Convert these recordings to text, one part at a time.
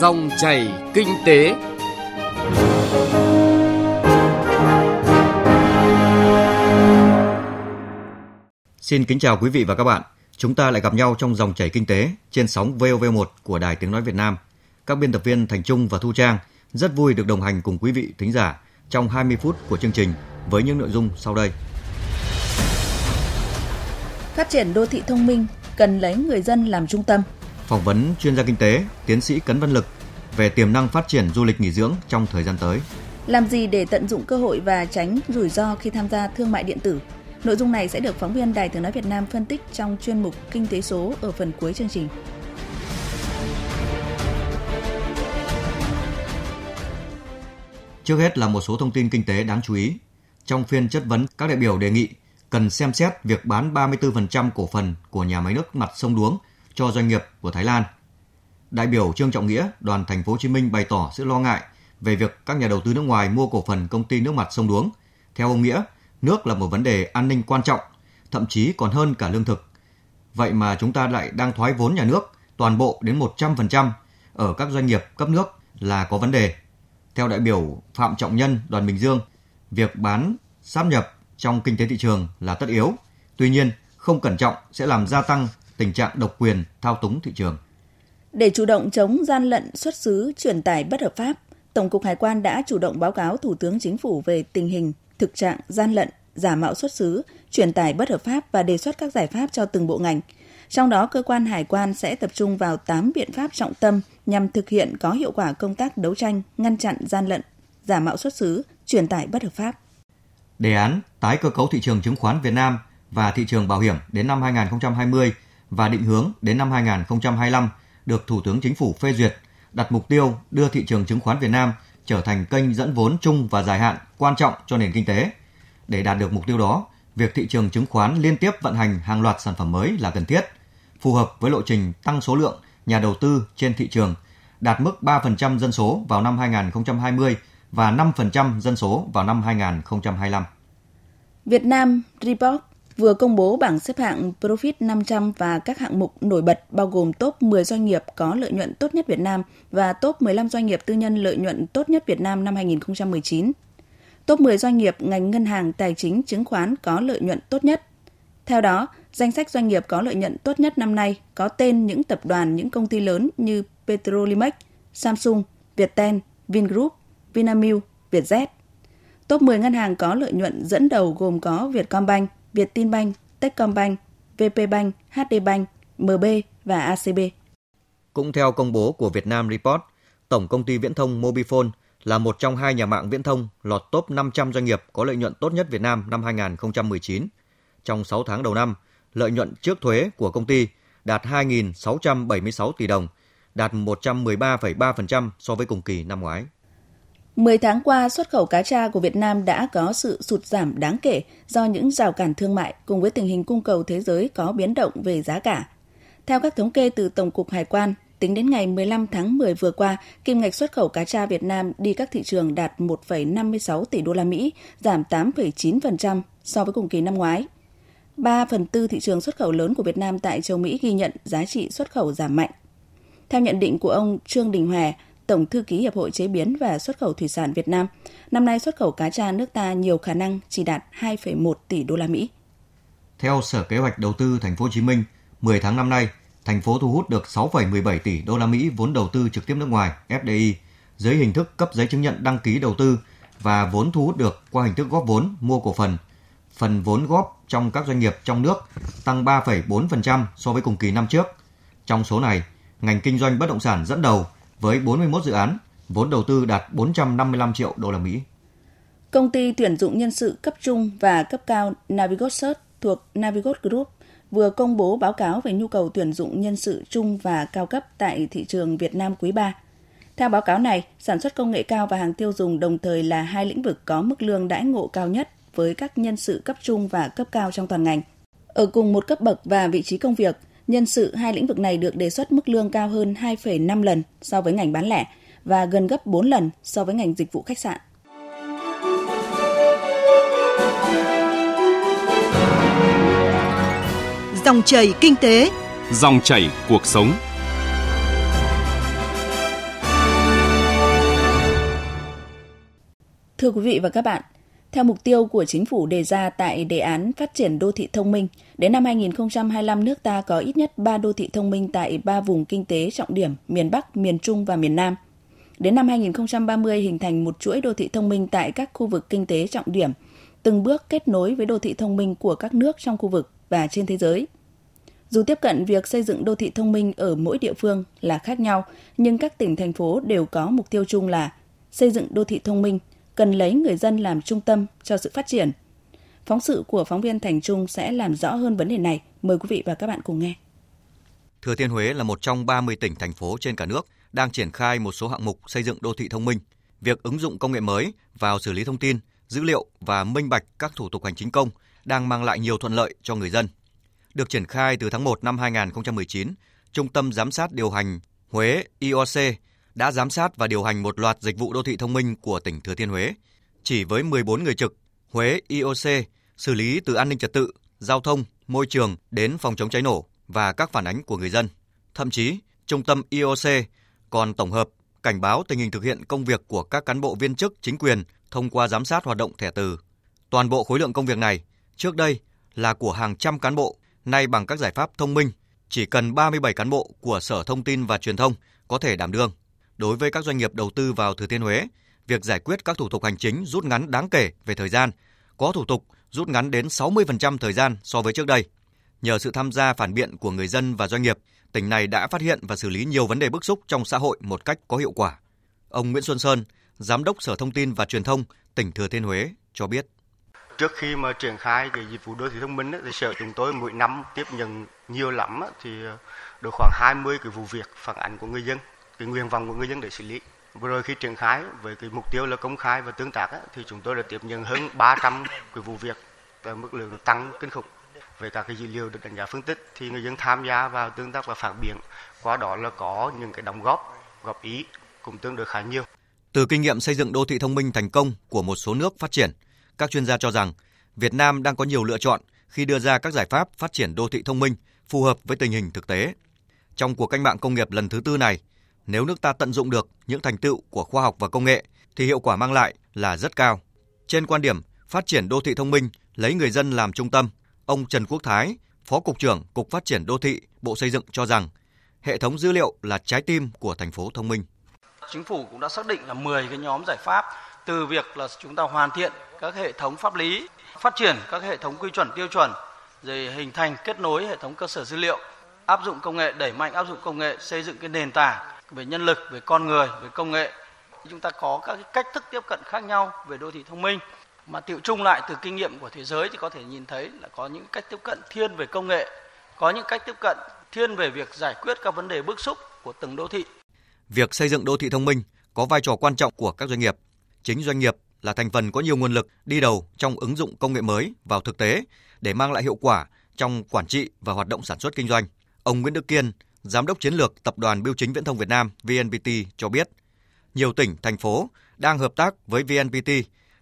Dòng chảy kinh tế. Xin kính chào quý vị và các bạn. Chúng ta lại gặp nhau trong dòng chảy kinh tế trên sóng VOV1 của Đài Tiếng Nói Việt Nam. Các biên tập viên Thành Trung và Thu Trang rất vui được đồng hành cùng quý vị thính giả trong 20 phút của chương trình với những nội dung sau đây. Phát triển đô thị thông minh cần lấy người dân làm trung tâm. Phỏng vấn chuyên gia kinh tế, tiến sĩ Cấn Văn Lực về tiềm năng phát triển du lịch nghỉ dưỡng trong thời gian tới. Làm gì để tận dụng cơ hội và tránh rủi ro khi tham gia thương mại điện tử? Nội dung này sẽ được phóng viên Đài Tiếng Nói Việt Nam phân tích trong chuyên mục Kinh tế số ở phần cuối chương trình. Trước hết là một số thông tin kinh tế đáng chú ý. Trong phiên chất vấn, các đại biểu đề nghị cần xem xét việc bán 34% cổ phần của nhà máy nước mặt sông Đuống cho doanh nghiệp của Thái Lan. Đại biểu Trương Trọng Nghĩa, đoàn thành phố Hồ Chí Minh bày tỏ sự lo ngại về việc các nhà đầu tư nước ngoài mua cổ phần công ty nước mặt sông Đuống. Theo ông Nghĩa, nước là một vấn đề an ninh quan trọng, thậm chí còn hơn cả lương thực. Vậy mà chúng ta lại đang thoái vốn nhà nước toàn bộ đến 100% ở các doanh nghiệp cấp nước là có vấn đề. Theo đại biểu Phạm Trọng Nhân, đoàn Bình Dương, việc bán sáp nhập trong kinh tế thị trường là tất yếu. Tuy nhiên, không cẩn trọng sẽ làm gia tăng tình trạng độc quyền thao túng thị trường. Để chủ động chống gian lận xuất xứ chuyển tải bất hợp pháp, Tổng cục Hải quan đã chủ động báo cáo Thủ tướng Chính phủ về tình hình, thực trạng gian lận, giả mạo xuất xứ, chuyển tải bất hợp pháp và đề xuất các giải pháp cho từng bộ ngành. Trong đó, cơ quan hải quan sẽ tập trung vào 8 biện pháp trọng tâm nhằm thực hiện có hiệu quả công tác đấu tranh, ngăn chặn gian lận, giả mạo xuất xứ, truyền tải bất hợp pháp. Đề án tái cơ cấu thị trường chứng khoán Việt Nam và thị trường bảo hiểm đến năm 2020 và định hướng đến năm 2025 được Thủ tướng Chính phủ phê duyệt, đặt mục tiêu đưa thị trường chứng khoán Việt Nam trở thành kênh dẫn vốn chung và dài hạn quan trọng cho nền kinh tế. Để đạt được mục tiêu đó, việc thị trường chứng khoán liên tiếp vận hành hàng loạt sản phẩm mới là cần thiết, phù hợp với lộ trình tăng số lượng nhà đầu tư trên thị trường, đạt mức 3% dân số vào năm 2020 và 5% dân số vào năm 2025. Việt Nam Report vừa công bố bảng xếp hạng Profit 500 và các hạng mục nổi bật bao gồm top 10 doanh nghiệp có lợi nhuận tốt nhất Việt Nam và top 15 doanh nghiệp tư nhân lợi nhuận tốt nhất Việt Nam năm 2019. Top 10 doanh nghiệp ngành ngân hàng tài chính chứng khoán có lợi nhuận tốt nhất. Theo đó, danh sách doanh nghiệp có lợi nhuận tốt nhất năm nay có tên những tập đoàn những công ty lớn như Petrolimex, Samsung, Viettel, Vingroup, Vinamilk, Vietjet. Top 10 ngân hàng có lợi nhuận dẫn đầu gồm có Vietcombank, Vietinbank, Techcombank, VPBank, HDBank, MB và ACB. Cũng theo công bố của Vietnam Report, Tổng công ty viễn thông Mobifone là một trong hai nhà mạng viễn thông lọt top 500 doanh nghiệp có lợi nhuận tốt nhất Việt Nam năm 2019. Trong 6 tháng đầu năm, lợi nhuận trước thuế của công ty đạt 2.676 tỷ đồng, đạt 113,3% so với cùng kỳ năm ngoái. 10 tháng qua, xuất khẩu cá tra của Việt Nam đã có sự sụt giảm đáng kể do những rào cản thương mại cùng với tình hình cung cầu thế giới có biến động về giá cả. Theo các thống kê từ Tổng cục Hải quan, tính đến ngày 15 tháng 10 vừa qua, kim ngạch xuất khẩu cá tra Việt Nam đi các thị trường đạt 1,56 tỷ đô la Mỹ, giảm 8,9% so với cùng kỳ năm ngoái. 3 phần tư thị trường xuất khẩu lớn của Việt Nam tại châu Mỹ ghi nhận giá trị xuất khẩu giảm mạnh. Theo nhận định của ông Trương Đình Hòa, Tổng thư ký Hiệp hội Chế biến và Xuất khẩu Thủy sản Việt Nam, năm nay xuất khẩu cá tra nước ta nhiều khả năng chỉ đạt 2,1 tỷ đô la Mỹ. Theo Sở Kế hoạch Đầu tư Thành phố Hồ Chí Minh, 10 tháng năm nay, thành phố thu hút được 6,17 tỷ đô la Mỹ vốn đầu tư trực tiếp nước ngoài FDI dưới hình thức cấp giấy chứng nhận đăng ký đầu tư và vốn thu hút được qua hình thức góp vốn mua cổ phần. Phần vốn góp trong các doanh nghiệp trong nước tăng 3,4% so với cùng kỳ năm trước. Trong số này, ngành kinh doanh bất động sản dẫn đầu với 41 dự án, vốn đầu tư đạt 455 triệu đô la Mỹ. Công ty tuyển dụng nhân sự cấp trung và cấp cao Navigot Search thuộc Navigot Group vừa công bố báo cáo về nhu cầu tuyển dụng nhân sự trung và cao cấp tại thị trường Việt Nam quý 3. Theo báo cáo này, sản xuất công nghệ cao và hàng tiêu dùng đồng thời là hai lĩnh vực có mức lương đãi ngộ cao nhất với các nhân sự cấp trung và cấp cao trong toàn ngành. Ở cùng một cấp bậc và vị trí công việc, nhân sự hai lĩnh vực này được đề xuất mức lương cao hơn 2,5 lần so với ngành bán lẻ và gần gấp 4 lần so với ngành dịch vụ khách sạn. Dòng chảy kinh tế, dòng chảy cuộc sống. Thưa quý vị và các bạn, theo mục tiêu của chính phủ đề ra tại đề án phát triển đô thị thông minh, đến năm 2025 nước ta có ít nhất 3 đô thị thông minh tại 3 vùng kinh tế trọng điểm miền Bắc, miền Trung và miền Nam. Đến năm 2030 hình thành một chuỗi đô thị thông minh tại các khu vực kinh tế trọng điểm, từng bước kết nối với đô thị thông minh của các nước trong khu vực và trên thế giới. Dù tiếp cận việc xây dựng đô thị thông minh ở mỗi địa phương là khác nhau, nhưng các tỉnh thành phố đều có mục tiêu chung là xây dựng đô thị thông minh, cần lấy người dân làm trung tâm cho sự phát triển. Phóng sự của phóng viên Thành Trung sẽ làm rõ hơn vấn đề này. Mời quý vị và các bạn cùng nghe. Thừa Thiên Huế là một trong 30 tỉnh thành phố trên cả nước đang triển khai một số hạng mục xây dựng đô thị thông minh. Việc ứng dụng công nghệ mới vào xử lý thông tin, dữ liệu và minh bạch các thủ tục hành chính công đang mang lại nhiều thuận lợi cho người dân. Được triển khai từ tháng 1 năm 2019, Trung tâm Giám sát điều hành Huế IOC đã giám sát và điều hành một loạt dịch vụ đô thị thông minh của tỉnh Thừa Thiên Huế. Chỉ với 14 người trực, Huế IOC xử lý từ an ninh trật tự, giao thông, môi trường đến phòng chống cháy nổ và các phản ánh của người dân. Thậm chí, trung tâm IOC còn tổng hợp cảnh báo tình hình thực hiện công việc của các cán bộ viên chức chính quyền thông qua giám sát hoạt động thẻ từ. Toàn bộ khối lượng công việc này trước đây là của hàng trăm cán bộ, nay bằng các giải pháp thông minh, chỉ cần 37 cán bộ của Sở Thông tin và Truyền thông có thể đảm đương. Đối với các doanh nghiệp đầu tư vào Thừa Thiên Huế, việc giải quyết các thủ tục hành chính rút ngắn đáng kể về thời gian, có thủ tục rút ngắn đến 60% thời gian so với trước đây. Nhờ sự tham gia phản biện của người dân và doanh nghiệp, tỉnh này đã phát hiện và xử lý nhiều vấn đề bức xúc trong xã hội một cách có hiệu quả. Ông Nguyễn Xuân Sơn, Giám đốc Sở Thông tin và Truyền thông tỉnh Thừa Thiên Huế cho biết. Trước khi mà triển khai cái dịch vụ đô thị thông minh thì sở chúng tôi mỗi năm tiếp nhận nhiều lắm thì được khoảng 20 cái vụ việc phản ánh của người dân, cái nguyện vọng của người dân để xử lý. Vừa rồi khi triển khai với cái mục tiêu là công khai và tương tác thì chúng tôi đã tiếp nhận hơn 300 cái vụ việc và mức lượng tăng kinh khủng về các cái dữ liệu được đánh giá phân tích thì người dân tham gia vào tương tác và phản biện qua đó là có những cái đóng góp góp ý cũng tương đối khá nhiều. Từ kinh nghiệm xây dựng đô thị thông minh thành công của một số nước phát triển, các chuyên gia cho rằng Việt Nam đang có nhiều lựa chọn khi đưa ra các giải pháp phát triển đô thị thông minh phù hợp với tình hình thực tế. Trong cuộc cách mạng công nghiệp lần thứ tư này, nếu nước ta tận dụng được những thành tựu của khoa học và công nghệ thì hiệu quả mang lại là rất cao. Trên quan điểm phát triển đô thị thông minh lấy người dân làm trung tâm, ông Trần Quốc Thái, Phó cục trưởng Cục Phát triển đô thị, Bộ Xây dựng cho rằng hệ thống dữ liệu là trái tim của thành phố thông minh. Chính phủ cũng đã xác định là 10 cái nhóm giải pháp từ việc là chúng ta hoàn thiện các hệ thống pháp lý, phát triển các hệ thống quy chuẩn tiêu chuẩn, rồi hình thành kết nối hệ thống cơ sở dữ liệu, áp dụng công nghệ, đẩy mạnh áp dụng công nghệ, xây dựng cái nền tảng về nhân lực, về con người, về công nghệ. Chúng ta có các cái cách thức tiếp cận khác nhau về đô thị thông minh mà tiệu chung lại từ kinh nghiệm của thế giới thì có thể nhìn thấy là có những cách tiếp cận thiên về công nghệ, có những cách tiếp cận thiên về việc giải quyết các vấn đề bức xúc của từng đô thị. Việc xây dựng đô thị thông minh có vai trò quan trọng của các doanh nghiệp. Chính doanh nghiệp là thành phần có nhiều nguồn lực đi đầu trong ứng dụng công nghệ mới vào thực tế để mang lại hiệu quả trong quản trị và hoạt động sản xuất kinh doanh. Ông Nguyễn Đức Kiên, Giám đốc chiến lược Tập đoàn Bưu chính Viễn thông Việt Nam VNPT cho biết, nhiều tỉnh, thành phố đang hợp tác với VNPT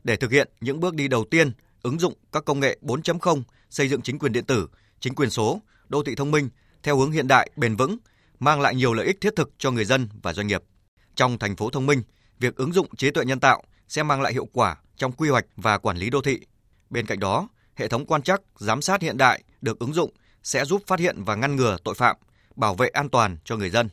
để thực hiện những bước đi đầu tiên ứng dụng các công nghệ 4.0 xây dựng chính quyền điện tử, chính quyền số, đô thị thông minh theo hướng hiện đại, bền vững, mang lại nhiều lợi ích thiết thực cho người dân và doanh nghiệp. Trong thành phố thông minh, việc ứng dụng trí tuệ nhân tạo sẽ mang lại hiệu quả trong quy hoạch và quản lý đô thị. Bên cạnh đó, hệ thống quan trắc, giám sát hiện đại được ứng dụng sẽ giúp phát hiện và ngăn ngừa tội phạm, bảo vệ an toàn cho người dân.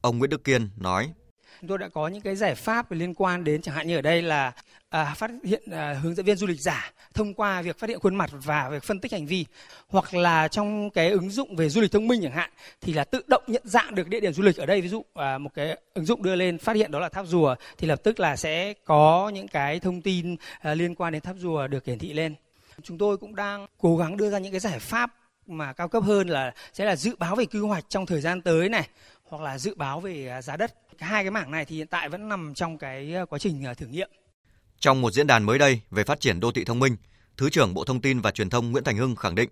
Ông Nguyễn Đức Kiên nói: Chúng tôi đã có những cái giải pháp liên quan đến chẳng hạn như ở đây là à, phát hiện à, hướng dẫn viên du lịch giả thông qua việc phát hiện khuôn mặt và việc phân tích hành vi. Hoặc là trong cái ứng dụng về du lịch thông minh chẳng hạn thì là tự động nhận dạng được địa điểm du lịch ở đây. Ví dụ à, một cái ứng dụng đưa lên phát hiện đó là tháp rùa thì lập tức là sẽ có những cái thông tin à, liên quan đến tháp rùa được hiển thị lên. Chúng tôi cũng đang cố gắng đưa ra những cái giải pháp mà cao cấp hơn là sẽ là dự báo về quy hoạch trong thời gian tới này hoặc là dự báo về à, giá đất hai cái mảng này thì hiện tại vẫn nằm trong cái à, quá trình à, thử nghiệm trong một diễn đàn mới đây về phát triển đô thị thông minh, Thứ trưởng Bộ Thông tin và Truyền thông Nguyễn Thành Hưng khẳng định,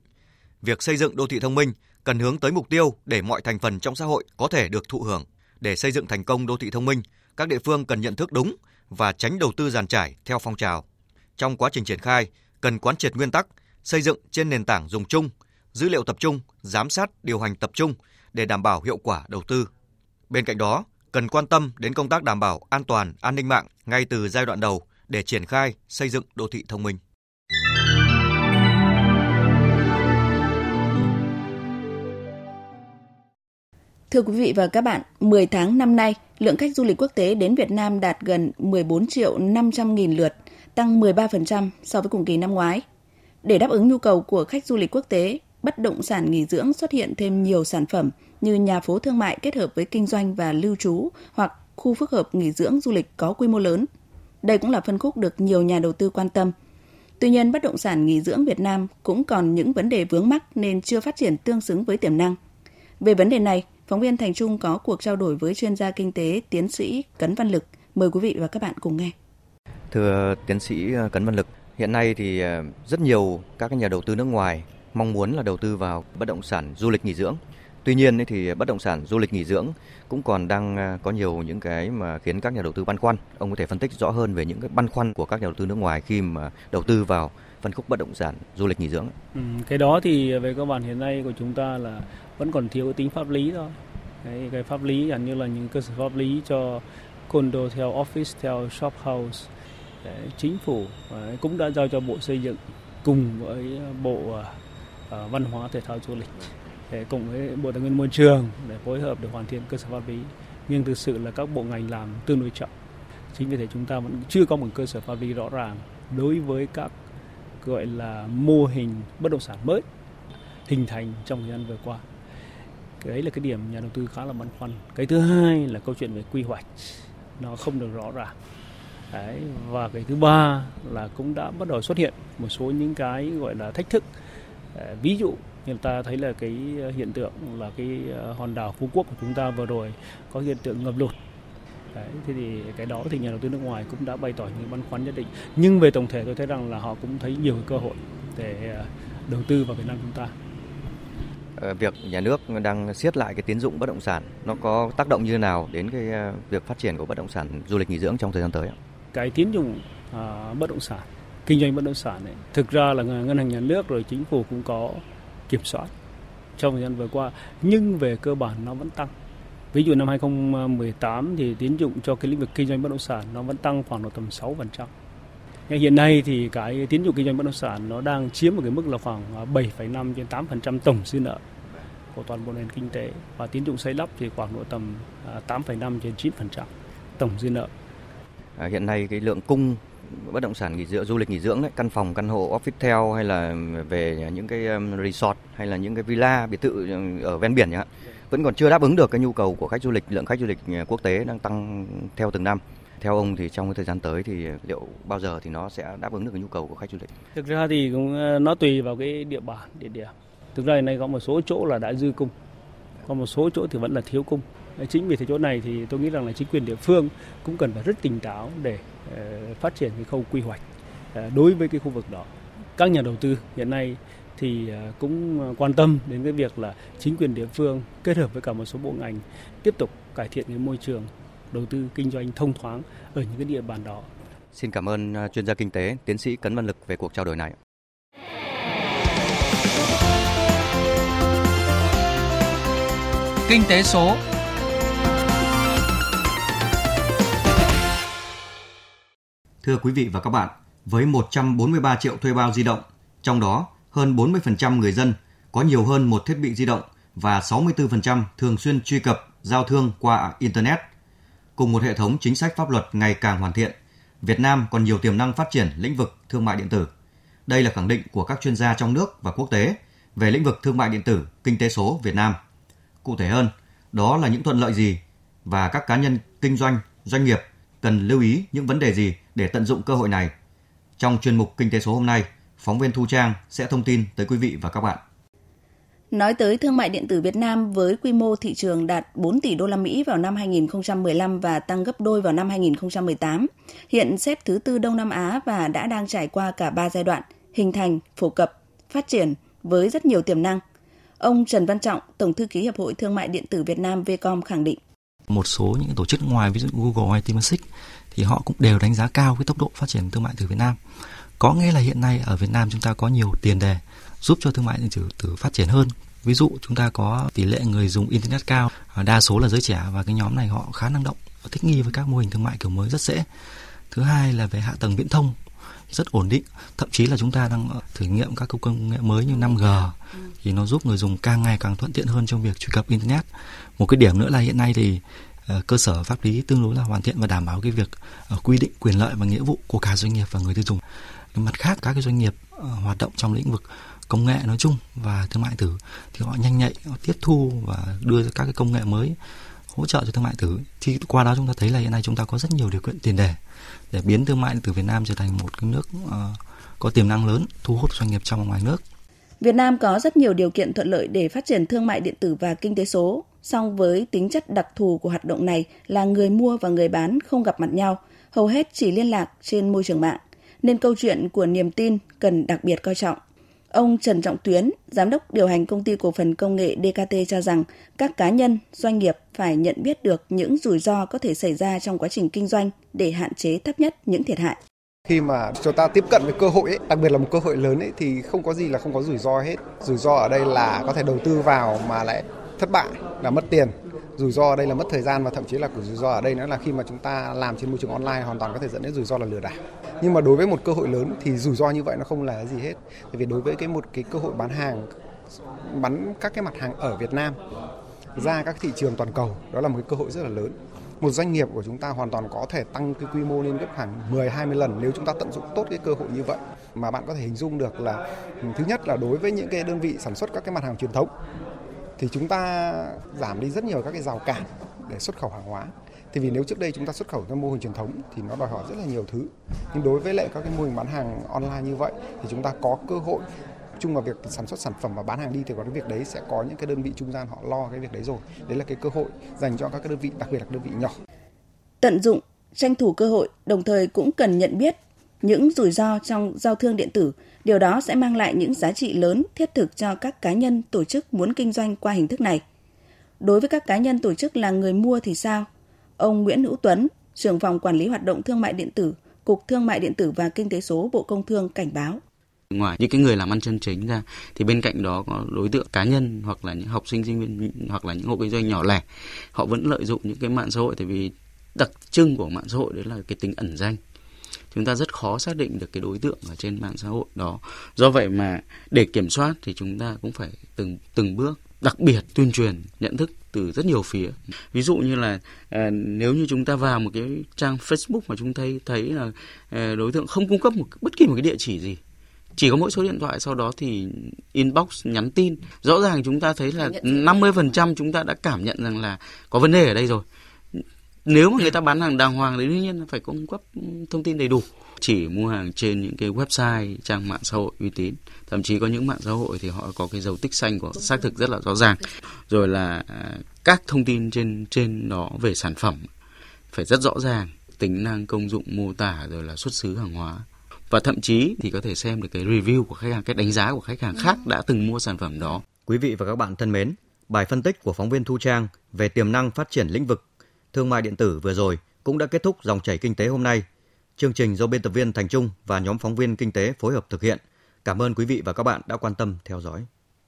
việc xây dựng đô thị thông minh cần hướng tới mục tiêu để mọi thành phần trong xã hội có thể được thụ hưởng. Để xây dựng thành công đô thị thông minh, các địa phương cần nhận thức đúng và tránh đầu tư giàn trải theo phong trào. Trong quá trình triển khai, cần quán triệt nguyên tắc xây dựng trên nền tảng dùng chung, dữ liệu tập trung, giám sát, điều hành tập trung để đảm bảo hiệu quả đầu tư. Bên cạnh đó, cần quan tâm đến công tác đảm bảo an toàn, an ninh mạng ngay từ giai đoạn đầu để triển khai xây dựng đô thị thông minh. Thưa quý vị và các bạn, 10 tháng năm nay, lượng khách du lịch quốc tế đến Việt Nam đạt gần 14 triệu 500 nghìn lượt, tăng 13% so với cùng kỳ năm ngoái. Để đáp ứng nhu cầu của khách du lịch quốc tế, bất động sản nghỉ dưỡng xuất hiện thêm nhiều sản phẩm như nhà phố thương mại kết hợp với kinh doanh và lưu trú hoặc khu phức hợp nghỉ dưỡng du lịch có quy mô lớn. Đây cũng là phân khúc được nhiều nhà đầu tư quan tâm. Tuy nhiên, bất động sản nghỉ dưỡng Việt Nam cũng còn những vấn đề vướng mắc nên chưa phát triển tương xứng với tiềm năng. Về vấn đề này, phóng viên Thành Trung có cuộc trao đổi với chuyên gia kinh tế tiến sĩ Cấn Văn Lực. Mời quý vị và các bạn cùng nghe. Thưa tiến sĩ à, Cấn Văn Lực, hiện nay thì à, rất nhiều các nhà đầu tư nước ngoài mong muốn là đầu tư vào bất động sản du lịch nghỉ dưỡng. Tuy nhiên thì bất động sản du lịch nghỉ dưỡng cũng còn đang à, có nhiều những cái mà khiến các nhà đầu tư băn khoăn. Ông có thể phân tích rõ hơn về những cái băn khoăn của các nhà đầu tư nước ngoài khi mà đầu tư vào phân khúc bất động sản du lịch nghỉ dưỡng. Ừ, cái đó thì về cơ bản hiện nay của chúng ta là vẫn còn thiếu cái tính pháp lý thôi. Đấy, cái pháp lý hẳn như là những cơ sở pháp lý cho condo theo office theo shop house Đấy, chính phủ đấy, cũng đã giao cho bộ xây dựng cùng với bộ à, Ờ, văn hóa, thể thao, du lịch. Để cùng với bộ tài nguyên môi trường để phối hợp để hoàn thiện cơ sở pháp lý. Nhưng thực sự là các bộ ngành làm tương đối chậm. Chính vì thế chúng ta vẫn chưa có một cơ sở pháp lý rõ ràng đối với các, gọi là, mô hình bất động sản mới hình thành trong thời gian vừa qua. Cái đấy là cái điểm nhà đầu tư khá là băn khoăn. Cái thứ hai là câu chuyện về quy hoạch. Nó không được rõ ràng. Đấy, và cái thứ ba là cũng đã bắt đầu xuất hiện một số những cái, gọi là, thách thức ví dụ như ta thấy là cái hiện tượng là cái ờ, hòn đảo phú quốc của chúng ta vừa rồi có hiện tượng ngập lụt. Đấy, thế thì cái đó thì nhà đầu tư nước ngoài cũng đã bày tỏ những băn khoăn nhất định. Nhưng về tổng thể tôi thấy rằng là họ cũng thấy nhiều cơ hội để ờ, đầu tư vào Việt Nam chúng ta. Ờ, việc nhà nước đang siết lại cái tiến dụng bất động sản nó có tác động như thế nào đến cái ờ, việc phát triển của bất động sản du lịch nghỉ dưỡng trong thời gian tới ạ? Cái tiến dụng à, bất động sản, kinh doanh bất động sản này, thực ra là ngân hàng nhà nước rồi chính phủ cũng có kiểm soát trong thời gian vừa qua, nhưng về cơ bản nó vẫn tăng. Ví dụ năm 2018 thì tiến dụng cho cái lĩnh vực kinh doanh bất động sản nó vẫn tăng khoảng độ tầm 6 phần trăm hiện nay thì cái tiến dụng kinh doanh bất động sản nó đang chiếm một cái mức là khoảng à, 7,5 trên 8% tổng dư nợ của toàn bộ nền kinh tế và tín dụng xây lắp thì khoảng độ tầm à, 8,5 đến trên 9% tổng dư nợ. À, hiện nay cái lượng cung bất động sản nghỉ dưỡng du lịch nghỉ dưỡng đấy, căn phòng căn hộ office hay là về những cái um, resort hay là những cái villa biệt thự um, ở ven biển nhá vẫn còn chưa đáp ứng được cái nhu cầu của khách du lịch lượng khách du lịch uh, quốc tế đang tăng theo từng năm. Theo ông thì trong cái thời gian tới thì liệu bao giờ thì nó sẽ đáp ứng được cái nhu cầu của khách du lịch? Thực ra thì cũng uh, nó tùy vào cái địa bàn địa điểm. Thực ra hiện nay có một số chỗ là đã dư cung, còn một số chỗ thì vẫn là thiếu cung. Chính vì thế chỗ này thì tôi nghĩ rằng là chính quyền địa phương cũng cần phải rất tỉnh táo để uh, phát triển cái khâu quy hoạch uh, đối với cái khu vực đó. Các nhà đầu tư hiện nay thì uh, cũng quan tâm đến cái việc là chính quyền địa phương kết hợp với cả một số bộ ngành tiếp tục cải thiện cái môi trường đầu tư kinh doanh thông thoáng ở những cái địa bàn đó. Xin cảm ơn chuyên gia kinh tế, tiến sĩ Cấn Văn Lực về cuộc trao đổi này. Kinh tế số Thưa quý vị và các bạn, với 143 triệu thuê bao di động, trong đó hơn 40% người dân có nhiều hơn một thiết bị di động và 64% thường xuyên truy cập giao thương qua Internet. Cùng một hệ thống chính sách pháp luật ngày càng hoàn thiện, Việt Nam còn nhiều tiềm năng phát triển lĩnh vực thương mại điện tử. Đây là khẳng định của các chuyên gia trong nước và quốc tế về lĩnh vực thương mại điện tử, kinh tế số Việt Nam – Cụ thể hơn, đó là những thuận lợi gì và các cá nhân kinh doanh, doanh nghiệp cần lưu ý những vấn đề gì để tận dụng cơ hội này. Trong chuyên mục Kinh tế số hôm nay, phóng viên Thu Trang sẽ thông tin tới quý vị và các bạn. Nói tới thương mại điện tử Việt Nam với quy mô thị trường đạt 4 tỷ đô la Mỹ vào năm 2015 và tăng gấp đôi vào năm 2018, hiện xếp thứ tư Đông Nam Á và đã đang trải qua cả 3 giai đoạn hình thành, phổ cập, phát triển với rất nhiều tiềm năng – Ông Trần Văn Trọng, Tổng thư ký Hiệp hội Thương mại điện tử Việt Nam Vcom khẳng định. Một số những tổ chức ngoài ví dụ Google hay Temasek thì họ cũng đều đánh giá cao cái tốc độ phát triển thương mại từ Việt Nam. Có nghĩa là hiện nay ở Việt Nam chúng ta có nhiều tiền đề giúp cho thương mại điện tử, tử phát triển hơn. Ví dụ chúng ta có tỷ lệ người dùng internet cao, à, đa số là giới trẻ và cái nhóm này họ khá năng động thích nghi với các mô hình thương mại kiểu mới rất dễ. thứ hai là về hạ tầng viễn thông rất ổn định. Thậm chí là chúng ta đang ờ, thử nghiệm các công nghệ mới như 5G thì nó giúp người dùng càng ngày càng thuận tiện hơn trong việc truy cập internet. Một cái điểm nữa là hiện nay thì ờ, cơ sở pháp lý tương đối là hoàn thiện và đảm bảo cái việc ờ, quy định quyền lợi và nghĩa vụ của cả doanh nghiệp và người tiêu dùng. Mặt khác, các cái doanh nghiệp hoạt động trong lĩnh vực công nghệ nói chung và thương mại tử thì họ nhanh nhạy, họ tiếp thu và đưa ra các cái công nghệ mới hỗ trợ cho thương mại tử. Thì qua đó chúng ta thấy là hiện nay chúng ta có rất nhiều điều kiện tiền đề để biến thương mại điện tử Việt Nam trở thành một cái nước uh, có tiềm năng lớn thu hút doanh nghiệp trong và ngoài nước. Việt Nam có rất nhiều điều kiện thuận lợi để phát triển thương mại điện tử và kinh tế số, song với tính chất đặc thù của hoạt động này là người mua và người bán không gặp mặt nhau, hầu hết chỉ liên lạc trên môi trường mạng, nên câu chuyện của niềm tin cần đặc biệt coi trọng. Ông Trần Trọng Tuyến, giám đốc điều hành công ty cổ phần công nghệ DKT cho rằng các cá nhân, doanh nghiệp phải nhận biết được những rủi ro có thể xảy ra trong quá trình kinh doanh để hạn chế thấp nhất những thiệt hại. Khi mà chúng ta tiếp cận với cơ hội ấy, đặc biệt là một cơ hội lớn ấy thì không có gì là không có rủi ro hết. Rủi ro ở đây là có thể đầu tư vào mà lại thất bại, là mất tiền. Rủi ro ở đây là mất thời gian và thậm chí là của rủi ro ở đây nữa là khi mà chúng ta làm trên môi trường online hoàn toàn có thể dẫn đến rủi ro là lừa đảo. Nhưng mà đối với một cơ hội lớn thì rủi ro như vậy nó không là gì hết. Bởi vì đối với cái một cái cơ hội bán hàng, bán các cái mặt hàng ở Việt Nam ra các thị trường toàn cầu, đó là một cái cơ hội rất là lớn. Một doanh nghiệp của chúng ta hoàn toàn có thể tăng cái quy mô lên gấp khoảng 10 20 lần nếu chúng ta tận dụng tốt cái cơ hội như vậy. Mà bạn có thể hình dung được là, thứ nhất là đối với những cái đơn vị sản xuất các cái mặt hàng truyền thống thì chúng ta giảm đi rất nhiều các cái rào cản để xuất khẩu hàng hóa. Thì vì nếu trước đây chúng ta xuất khẩu theo mô hình truyền thống thì nó đòi hỏi rất là nhiều thứ. Nhưng đối với lại các cái mô hình bán hàng online như vậy thì chúng ta có cơ hội chung vào việc sản xuất sản phẩm và bán hàng đi thì có cái việc đấy sẽ có những cái đơn vị trung gian họ lo cái việc đấy rồi. Đấy là cái cơ hội dành cho các cái đơn vị đặc biệt là đơn vị nhỏ. Tận dụng, tranh thủ cơ hội, đồng thời cũng cần nhận biết những rủi ro trong giao thương điện tử Điều đó sẽ mang lại những giá trị lớn thiết thực cho các cá nhân, tổ chức muốn kinh doanh qua hình thức này. Đối với các cá nhân tổ chức là người mua thì sao? Ông Nguyễn Hữu Tuấn, trưởng phòng quản lý hoạt động thương mại điện tử, Cục Thương mại điện tử và Kinh tế số Bộ Công Thương cảnh báo ngoài những cái người làm ăn chân chính ra thì bên cạnh đó có đối tượng cá nhân hoặc là những học sinh sinh viên hoặc là những hộ kinh doanh nhỏ lẻ họ vẫn lợi dụng những cái mạng xã hội tại vì đặc trưng của mạng xã hội đấy là cái tính ẩn danh chúng ta rất khó xác định được cái đối tượng ở trên mạng xã hội đó. Do vậy mà để kiểm soát thì chúng ta cũng phải từng từng bước đặc biệt tuyên truyền nhận thức từ rất nhiều phía. Ví dụ như là à, nếu như chúng ta vào một cái trang Facebook mà chúng thấy thấy là à, đối tượng không cung cấp một bất kỳ một cái địa chỉ gì chỉ có mỗi số điện thoại sau đó thì inbox nhắn tin rõ ràng chúng ta thấy là 50% chúng ta đã cảm nhận rằng là có vấn đề ở đây rồi nếu mà người ta bán hàng đàng hoàng thì đương nhiên là phải cung cấp thông tin đầy đủ. Chỉ mua hàng trên những cái website, trang mạng xã hội uy tín. Thậm chí có những mạng xã hội thì họ có cái dấu tích xanh của xác thực rất là rõ ràng. Rồi là à, các thông tin trên trên đó về sản phẩm phải rất rõ ràng. Tính năng công dụng mô tả rồi là xuất xứ hàng hóa. Và thậm chí thì có thể xem được cái review của khách hàng, cái đánh giá của khách hàng khác đã từng mua sản phẩm đó. Quý vị và các bạn thân mến, bài phân tích của phóng viên Thu Trang về tiềm năng phát triển lĩnh vực thương mại điện tử vừa rồi cũng đã kết thúc dòng chảy kinh tế hôm nay. Chương trình do biên tập viên Thành Trung và nhóm phóng viên kinh tế phối hợp thực hiện. Cảm ơn quý vị và các bạn đã quan tâm theo dõi.